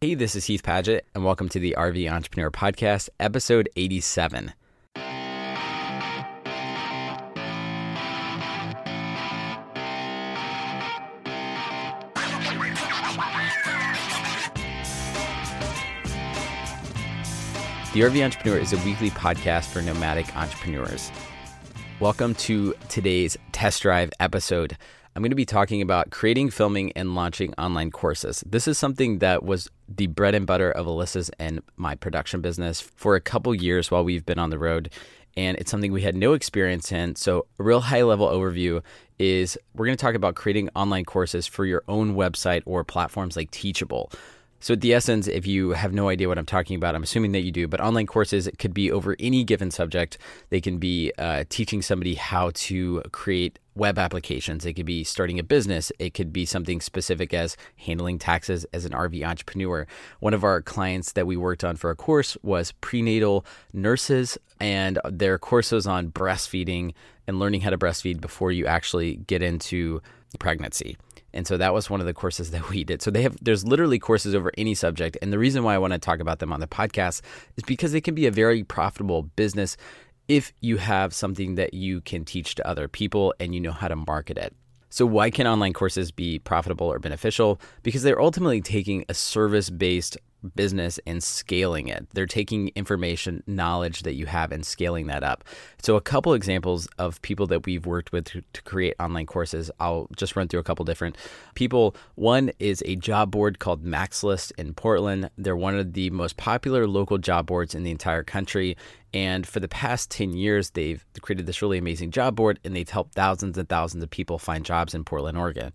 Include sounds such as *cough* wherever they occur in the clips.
Hey, this is Heath Padgett, and welcome to the RV Entrepreneur Podcast, episode 87. The RV Entrepreneur is a weekly podcast for nomadic entrepreneurs. Welcome to today's test drive episode. I'm going to be talking about creating, filming, and launching online courses. This is something that was the bread and butter of Alyssa's and my production business for a couple years while we've been on the road. And it's something we had no experience in. So, a real high level overview is we're going to talk about creating online courses for your own website or platforms like Teachable. So, at the essence, if you have no idea what I'm talking about, I'm assuming that you do, but online courses could be over any given subject. They can be uh, teaching somebody how to create web applications. It could be starting a business. It could be something specific as handling taxes as an RV entrepreneur. One of our clients that we worked on for a course was prenatal nurses, and their course was on breastfeeding and learning how to breastfeed before you actually get into pregnancy. And so that was one of the courses *laughs* that we did. So they have there's literally courses over any subject. And the reason why I want to talk about them on the podcast is because they can be a very profitable business if you have something that you can teach to other people and you know how to market it. So, why can online courses be profitable or beneficial? Because they're ultimately taking a service based business and scaling it. They're taking information, knowledge that you have and scaling that up. So, a couple examples of people that we've worked with to, to, create online courses, I'll just run through a couple different people. One is a job board called Mac's List in Portland. They're one of the most popular local job boards in the entire country. And for the past 10 years, they've created this really amazing job board and they've helped thousands and thousands of people find jobs in Portland, Oregon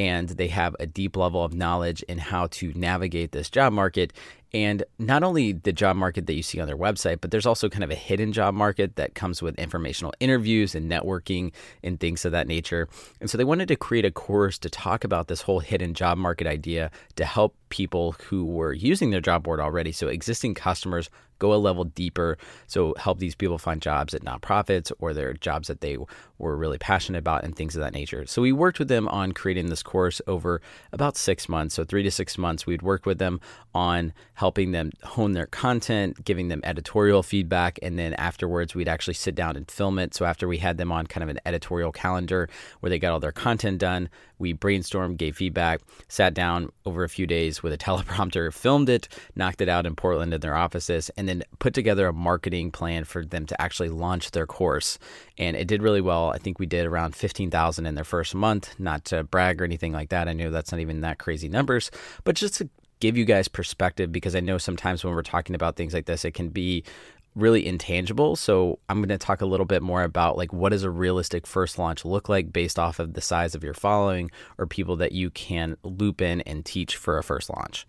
and they have a deep level of knowledge in how to navigate this job market. And not only the job market that you see on their website, but there's also kind of a hidden job market that comes with informational interviews and networking and things of that nature. And so they wanted to create a course to talk about this whole hidden job market idea to help people who were using their job board already. So existing customers go a level deeper. So help these people find jobs at nonprofits or their jobs that they were really passionate about and things of that nature. So we worked with them on creating this course over about six months. So three to six months, we'd work with them on helping them hone their content, giving them editorial feedback, and then afterwards we'd actually sit down and film it. So after we had them on kind of an editorial calendar where they got all their content done, we brainstormed, gave feedback, sat down over a few days with a *laughs* teleprompter, filmed it, knocked it out in Portland in their offices, and then put together a marketing plan for them to actually launch their course. And it did really well. I think we did around 15,000 in their first month, not to brag or anything like that. I know that's not even that crazy numbers, but just to give you guys perspective because I know sometimes when we're talking about things like this, it can be really intangible. So I'm going to talk a little bit more about like what does a realistic first launch look like based off of the size of your following or people that you can loop in and teach for a first launch.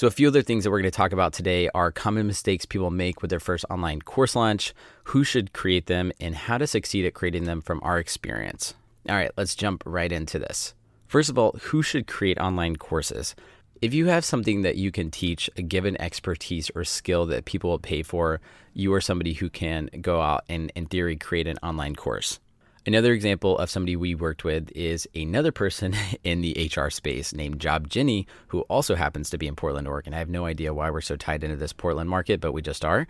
So a few other things that we're going to talk about today are common mistakes people make with their first online course launch, who should create them, and how to succeed at creating them from our experience. All right, let's jump right into this. First of all, who should create online courses? If you have something that you can teach, a given expertise or skill that people will pay for, you are somebody who can go out and, in theory, create an online course. Another example of somebody we worked with is another person *laughs* in the HR space named Job Jenny, who also happens to be in Portland, Oregon. I have no idea why we're so tied into this Portland market, but we just are.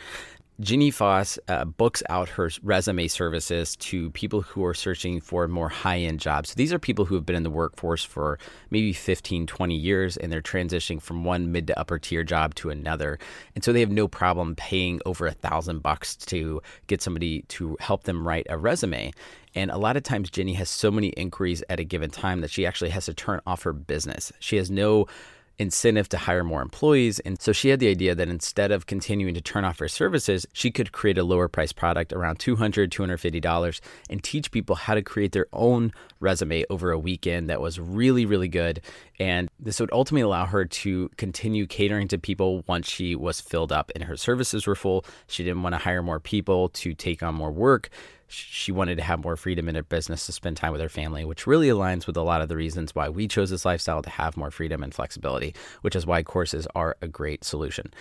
Jenny Foss uh, books out her resume services to people who are searching for more high end jobs. So these are people who have been in the workforce for maybe 15, 20 years and they're transitioning from one mid to upper tier job to another. And so they have no problem paying over a thousand bucks to get somebody to help them write a resume. And a lot of times, Jenny has so many inquiries at a given time that she actually has to turn off her business. She has no incentive to hire more employees. And so she had the idea that instead of continuing to turn off her services, she could create a lower price product around $200, $250 and teach people how to create their own resume over a weekend that was really, really good. And this would ultimately allow her to continue catering to people once she was filled up and her services were full. She didn't want to hire more people to take on more work she wanted to have more freedom in her business to spend time with her family, which really aligns with a lot of the reasons why we chose this lifestyle to have more freedom and flexibility, which is why courses are a great solution.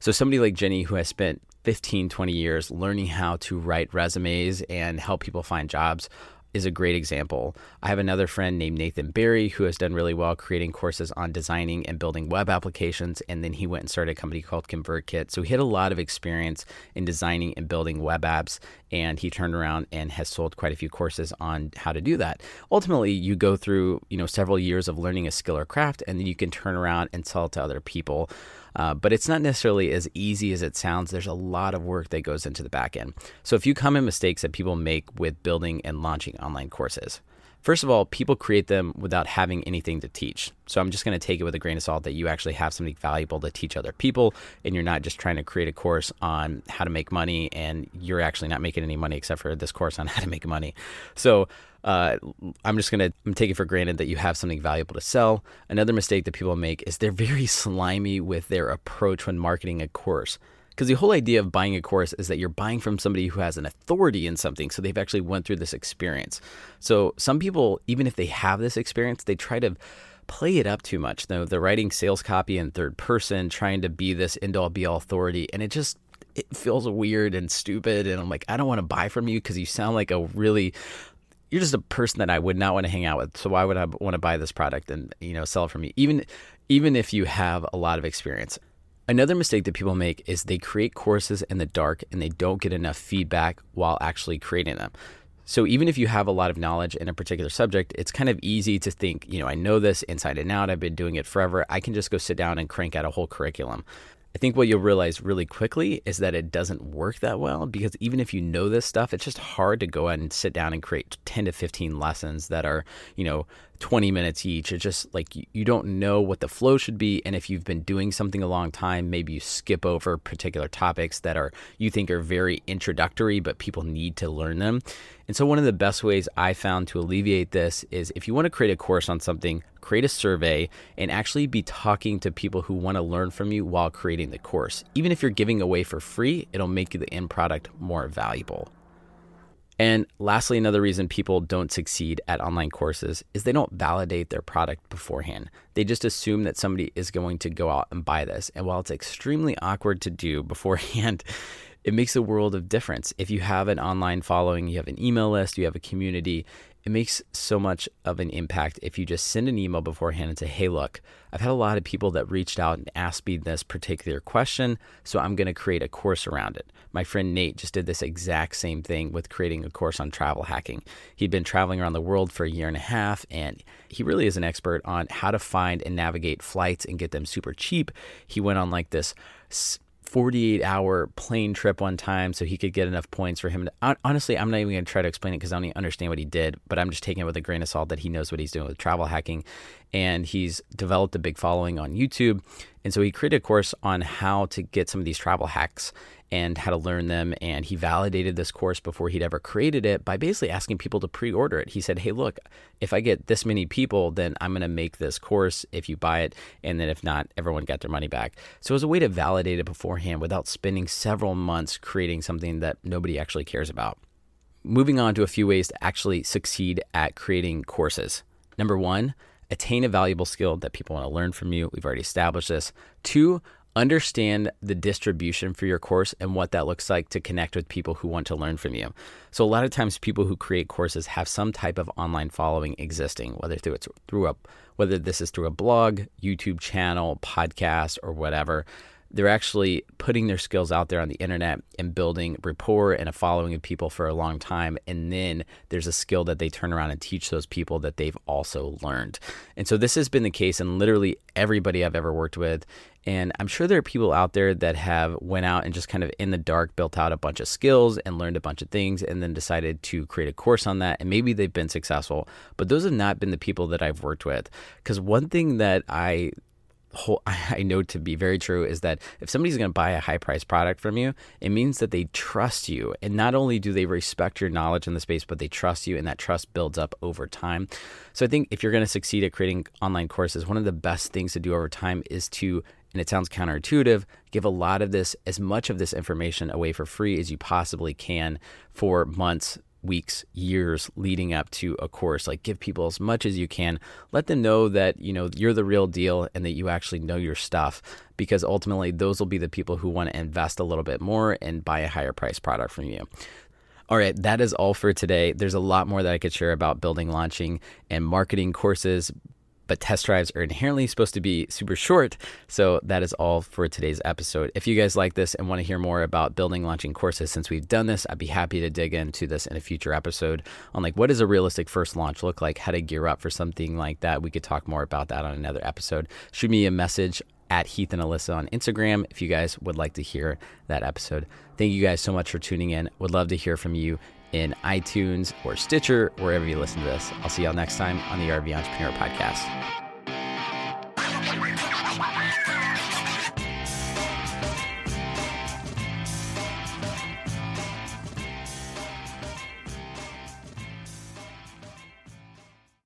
So, somebody like Jenny, who has spent 15, 20 years learning how to write resumes and help people find jobs, is a great example. I have another friend named Nathan Barry who has done really well creating courses on designing and building web applications. And then he went and started a company called ConvertKit. So he had a lot of experience in designing and building web apps. And he turned around and has sold quite a few courses on how to do that. Ultimately, you go through, you know, several years of learning a skill or craft, and then you can turn around and sell it to other people. Uh, but it's not necessarily as easy as it sounds. There's a lot of work that goes into the back end. So, a few common mistakes that people make with building and launching online courses. First of all, people create them without having anything to teach. So I'm just going to take it with a grain of salt that you actually have something valuable to teach other people and you're not just trying to create a course on how to make money and you're actually not making any money except for this course on *laughs* how to make money. So uh, I'm just going to I'm taking for granted that you have something valuable to sell. Another mistake that people make is they're very slimy with their approach when marketing a course. Because the whole idea of buying a course is that you're buying from somebody who has an authority in something, so they've actually went through this experience. So some people, even if they have this experience, they try to play it up too much. Though they're writing sales copy in third person, trying to be this end all be all authority, and it just it feels weird and stupid. And I'm like, I don't want to buy from you because you sound like a really you're just a person that I would not want to hang out with. So why would I want to buy this product and you know sell it for me? Even even if you have a lot of experience. Another mistake that people make is they create courses in the dark and they don't get enough feedback while actually creating them. So even if you have a lot of knowledge in a particular subject, it's kind of easy to think, you know, I know this inside and out. I've been doing it forever. I can just go sit down and crank out a whole curriculum. I think what you'll realize really quickly is that it doesn't work that well because even if you know this stuff, it's just hard to go out and sit down and create 10 to 15 lessons that are, you know, 20 minutes each. It's just like you don't know what the flow should be. And if you've been doing something a long time, maybe you skip over particular topics that are you think are very introductory, but people need to learn them. And so, one of the best ways I found to alleviate this is if you want to create a course on something, create a survey and actually be talking to people who want to learn from you while creating the course. Even if you're giving away for free, it'll make the end product more valuable. And lastly, another reason people don't succeed at online courses is they don't validate their product beforehand. They just assume that somebody is going to go out and buy this. And while it's extremely awkward to do *laughs* beforehand, it makes a world of difference. If you have an online following, you have an email list, you have a community, it makes so much of an impact if you just send an email beforehand and say, hey, look, I've had a lot of people that reached out and asked me this particular question, so I'm going to create a course around it. My friend Nate just did this exact same thing with creating a course on travel hacking. He'd been traveling around the world for a year and a half, and he really is an expert on how to find and navigate flights and get them super cheap. He went on like this 48 hour plane trip one time so he could get enough points for him to, honestly i'm not even going to try to explain it because i don't even understand what he did but i'm just taking it with a grain of salt that he knows what he's doing with travel hacking and he's developed a big following on youtube and so he created a course on how to get some of these travel hacks and how to learn them. And he validated this course before he'd ever created it by basically asking people to pre order it. He said, Hey, look, if I get this many people, then I'm going to make this course if you buy it. And then if not, everyone got their money back. So it was a way to validate it beforehand without spending several months creating something that nobody actually cares about. Moving on to a few ways to actually succeed at creating courses. Number one, attain a valuable skill that people want to learn from you. We've already established this. Two, understand the distribution for your course and what that looks like to connect with people who want to learn from you. So a lot of times people who create courses have some type of online following existing, whether through it's through a whether this is through a blog, YouTube channel, podcast or whatever they're actually putting their skills out there on the internet and building rapport and a following of people for a long time. And then there's a skill that they turn around and teach those people that they've also learned. And so this has been the case in literally everybody I've ever worked with. And I'm sure there are people out there that have went out and just kind of in the dark built out a bunch of skills and learned a bunch of things and then decided to create a course on that. And maybe they've been successful, but those have not been the people that I've worked with. Because one thing that I *laughs* I know to be very true is that if somebody's going to buy a high price product from you, it means that they trust you. And not only do they respect your knowledge in the space, but they trust you and that trust builds up over time. So I think if you're going to succeed at creating online courses, one of the best things to do over time is to and it sounds counterintuitive, give a lot of this, as much of this information away for free as you possibly can for months, weeks, years leading up to a course. Like give people as much as you can. Let them know that, you know, you're the real deal and that you actually know your stuff because ultimately those will be the people who want to invest a little bit more and buy a higher price product from you. All right, that is all for today. There's a lot more that I could share about building, launching, and marketing courses, but test drives are inherently supposed to be super short. So that is all for today's episode. If you guys like this and want to hear more about building, launching courses, since we've done this, I'd be happy to dig into this in a future episode on like what does a realistic first launch look like, how to gear up for something like that. We could talk more about that on another episode. Shoot me a message at Heath and Alyssa on Instagram if you guys would like to hear that episode. Thank you guys so much for tuning in. Would love to hear from you in iTunes or Stitcher, wherever you listen to this. I'll see y'all next time on the RV Entrepreneur Podcast.